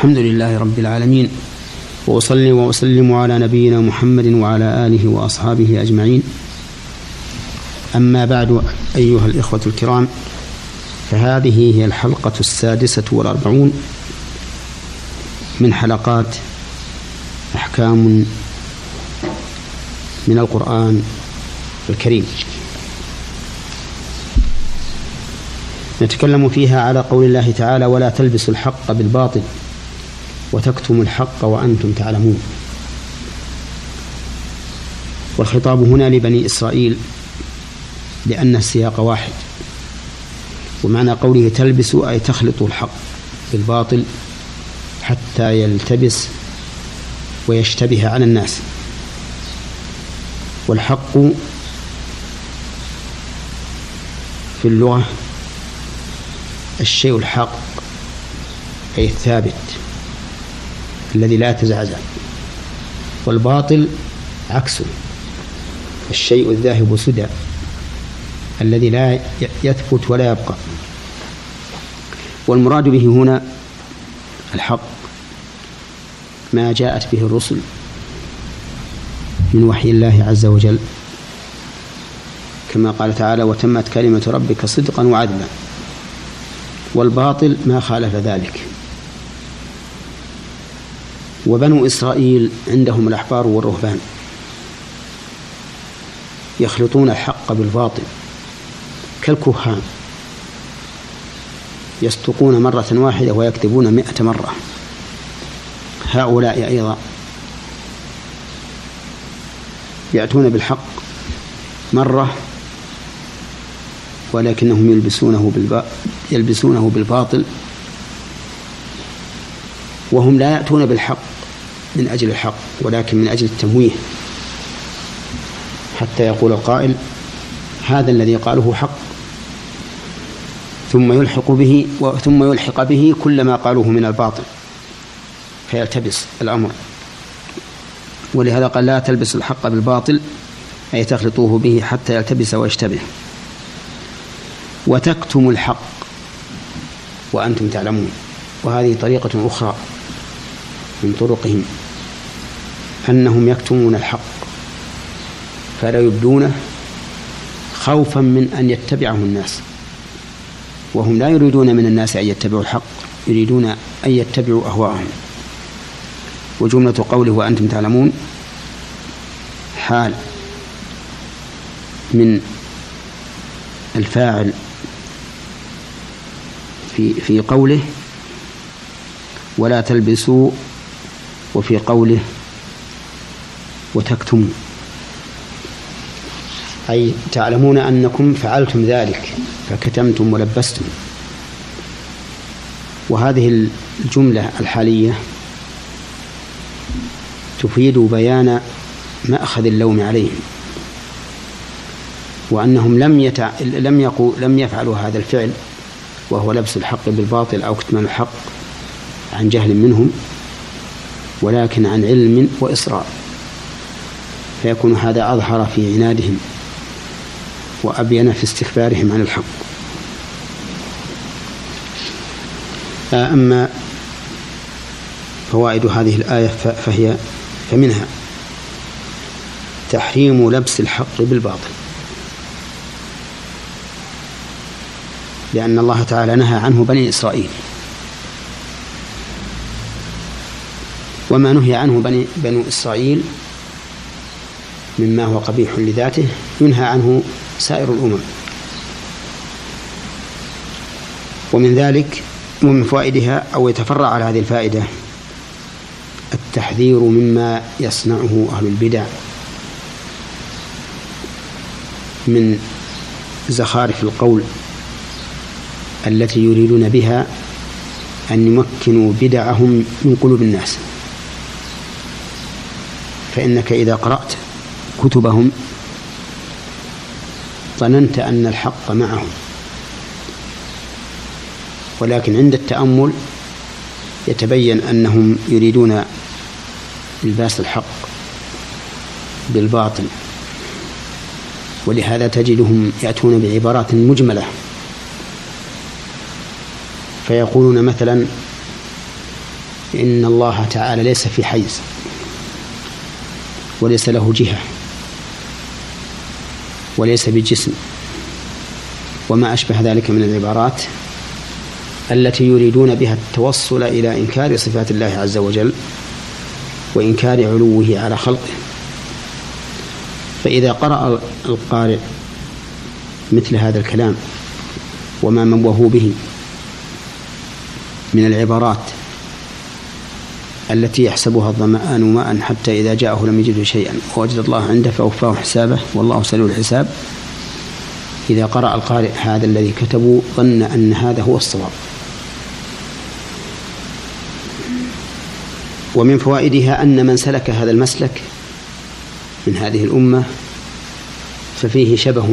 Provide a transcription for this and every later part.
الحمد لله رب العالمين وأصلي وأسلم على نبينا محمد وعلى آله وأصحابه أجمعين. أما بعد أيها الإخوة الكرام فهذه هي الحلقة السادسة والأربعون من حلقات أحكام من القرآن الكريم. نتكلم فيها على قول الله تعالى ولا تلبسوا الحق بالباطل وتكتموا الحق وأنتم تعلمون. والخطاب هنا لبني إسرائيل لأن السياق واحد ومعنى قوله تلبسوا أي تخلطوا الحق بالباطل حتى يلتبس ويشتبه على الناس. والحق في اللغة الشيء الحق أي الثابت. الذي لا يتزعزع. والباطل عكسه الشيء الذاهب سدى الذي لا يثبت ولا يبقى. والمراد به هنا الحق. ما جاءت به الرسل من وحي الله عز وجل. كما قال تعالى وتمت كلمة ربك صدقا وعدلا. والباطل ما خالف ذلك. وبنو إسرائيل عندهم الأحبار والرهبان يخلطون الحق بالباطل كالكهان يصدقون مرة واحدة ويكذبون مئة مرة. هؤلاء أيضا يأتون بالحق مرة ولكنهم يلبسونه يلبسونه بالباطل وهم لا يأتون بالحق. من أجل الحق ولكن من أجل التمويه. حتى يقول القائل هذا الذي قاله حق. ثم يلحق به ثم يلحق به كل ما قالوه من الباطل. فيلتبس الأمر. ولهذا قال لا تلبس الحق بالباطل أي تخلطوه به حتى يلتبس ويشتبه. وتكتم الحق وأنتم تعلمون. وهذه طريقة أخرى من طرقهم. أنهم يكتمون الحق فلا يبدونه خوفا من أن يتبعه الناس. وهم لا يريدون من الناس أن يتبعوا الحق يريدون أن يتبعوا أهواءهم. وجملة قوله وأنتم تعلمون حال من الفاعل في في قوله ولا تلبسوا وفي قوله وتكتموا أي تعلمون أنكم فعلتم ذلك فكتمتم ولبستم. وهذه الجملة الحالية تفيد بيان مأخذ اللوم عليهم. وأنهم لم يتع... لم يقو... لم يفعلوا هذا الفعل وهو لبس الحق بالباطل أو كتمان الحق عن جهل منهم ولكن عن علم وإصرار. فيكون هذا أظهر في عنادهم وأبين في استكبارهم عن الحق. أما فوائد هذه الآية فهي فمنها تحريم لبس الحق بالباطل. لأن الله تعالى نهى عنه بني إسرائيل. وما نهي عنه بني بنو إسرائيل مما هو قبيح لذاته ينهى عنه سائر الأمم. ومن ذلك ومن فوائدها أو يتفرع على هذه الفائدة التحذير مما يصنعه أهل البدع من زخارف القول التي يريدون بها أن يمكنوا بدعهم من قلوب الناس. فإنك إذا قرأت كتبهم ظننت أن الحق معهم. ولكن عند التأمل يتبين أنهم يريدون إلباس الحق بالباطل ولهذا تجدهم يأتون بعبارات مجملة فيقولون مثلا إن الله تعالى ليس في حيز وليس له جهة. وليس بجسم. وما أشبه ذلك من العبارات التي يريدون بها التوصل إلى إنكار صفات الله عز وجل وإنكار علوه على خلقه. فإذا قرأ القارئ مثل هذا الكلام وما منوه به من العبارات التي يحسبها الظمآن ماء حتى إذا جاءه لم يجده شيئا. ووجد الله عنده فأوفاه حسابه والله سريع الحساب. إذا قرأ القارئ هذا الذي كتبوا ظن أن هذا هو الصواب. ومن فوائدها أن من سلك هذا المسلك من هذه الأمة ففيه شبه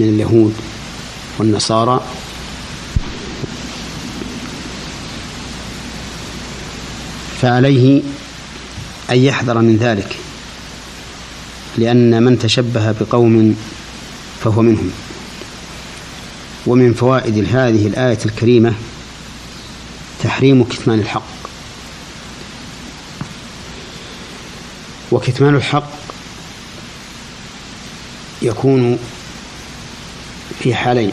من اليهود والنصارى فعليه أن يحذر من ذلك لأن من تشبه بقوم فهو منهم. ومن فوائد هذه الآية الكريمة تحريم كتمان الحق. وكتمان الحق يكون في حالين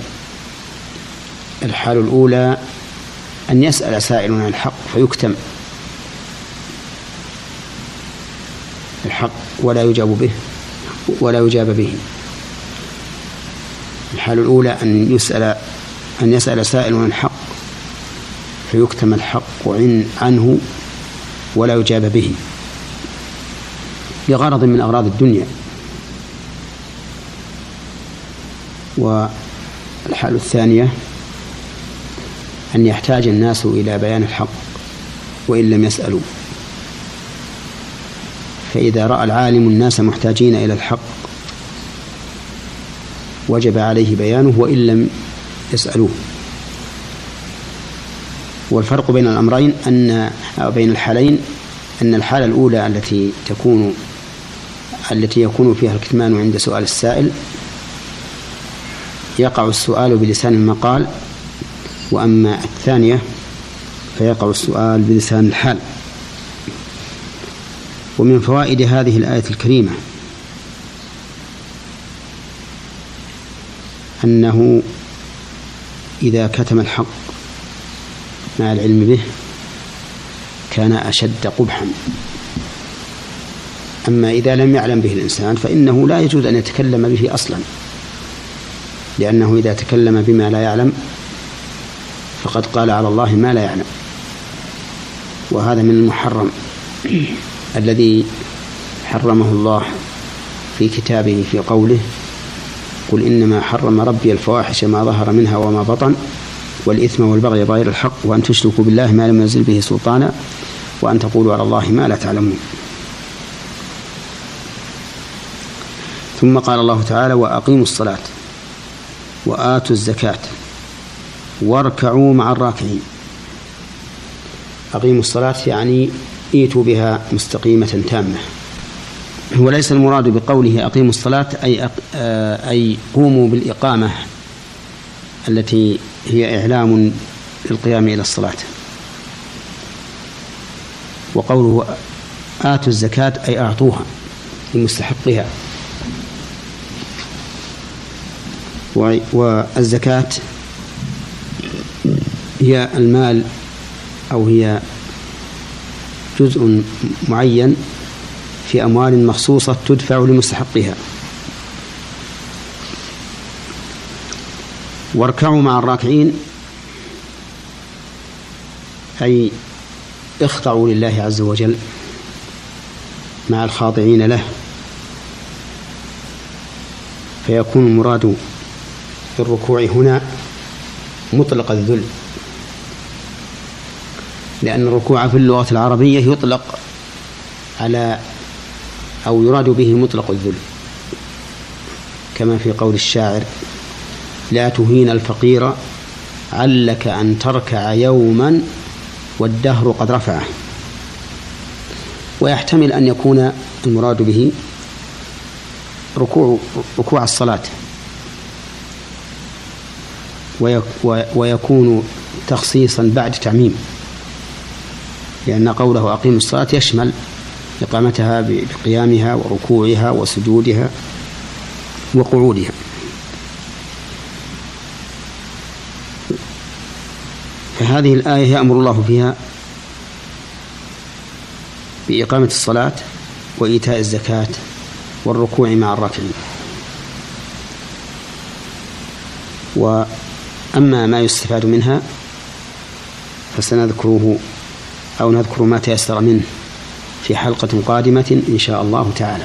الحال الأولى أن يسأل سائل عن الحق فيكتم. الحق ولا يجاب به ولا يجاب به. الحال الأولى أن يسأل أن يسأل سائل عن الحق فيكتم الحق عنه ولا يجاب به. لغرض من أغراض الدنيا. والحال الثانية أن يحتاج الناس إلى بيان الحق وإن لم يسألوا. فإذا رأى العالم الناس محتاجين إلى الحق وجب عليه بيانه وإن لم يسألوه. والفرق بين الأمرين أن أو بين الحالين أن الحالة الأولى التي تكون التي يكون فيها الكتمان عند سؤال السائل يقع السؤال بلسان المقال وأما الثانية فيقع السؤال بلسان الحال. ومن فوائد هذه الآية الكريمة أنه إذا كتم الحق مع العلم به كان أشد قبحا. أما إذا لم يعلم به الإنسان فإنه لا يجوز أن يتكلم به أصلا لأنه إذا تكلم بما لا يعلم فقد قال على الله ما لا يعلم وهذا من المحرم. الذي حرمه الله في كتابه في قوله قل إنما حرم ربي الفواحش ما ظهر منها وما بطن والإثم والبغي بغير الحق وأن تشركوا بالله ما لم ينزل به سلطانا وأن تقولوا على الله ما لا تعلمون. ثم قال الله تعالى وأقيموا الصلاة وآتوا الزكاة واركعوا مع الراكعين. أقيموا الصلاة يعني ائتوا بها مستقيمة تامة. وليس المراد بقوله أقيموا الصلاة أي آه، أي قوموا بالإقامة التي هي إعلام للقيام إلى الصلاة. وقوله آتوا الزكاة أي أعطوها لمستحقها والزكاة هي المال أو هي جزء معين في أموال مخصوصة تدفع لمستحقها واركعوا مع الراكعين أي اخضعوا لله عز وجل مع الخاضعين له فيكون المراد بالركوع هنا مطلق الذل. لأن الركوع في اللغة العربية يطلق على أو يراد به مطلق الذل كما في قول الشاعر لا تهين الفقير علك أن تركع يوما والدهر قد رفعه. ويحتمل أن يكون المراد به ركوع ركوع الصلاة. ويكون تخصيصا بعد تعميم. لأن قوله أقيموا الصلاة يشمل إقامتها بقيامها وركوعها وسجودها وقعودها. فهذه الآية يأمر الله فيها بإقامة الصلاة وإيتاء الزكاة والركوع مع الراكعين. وأما ما يستفاد منها فسنذكره أو نذكر ما تيسر منه في حلقة قادمة إن شاء الله تعالى.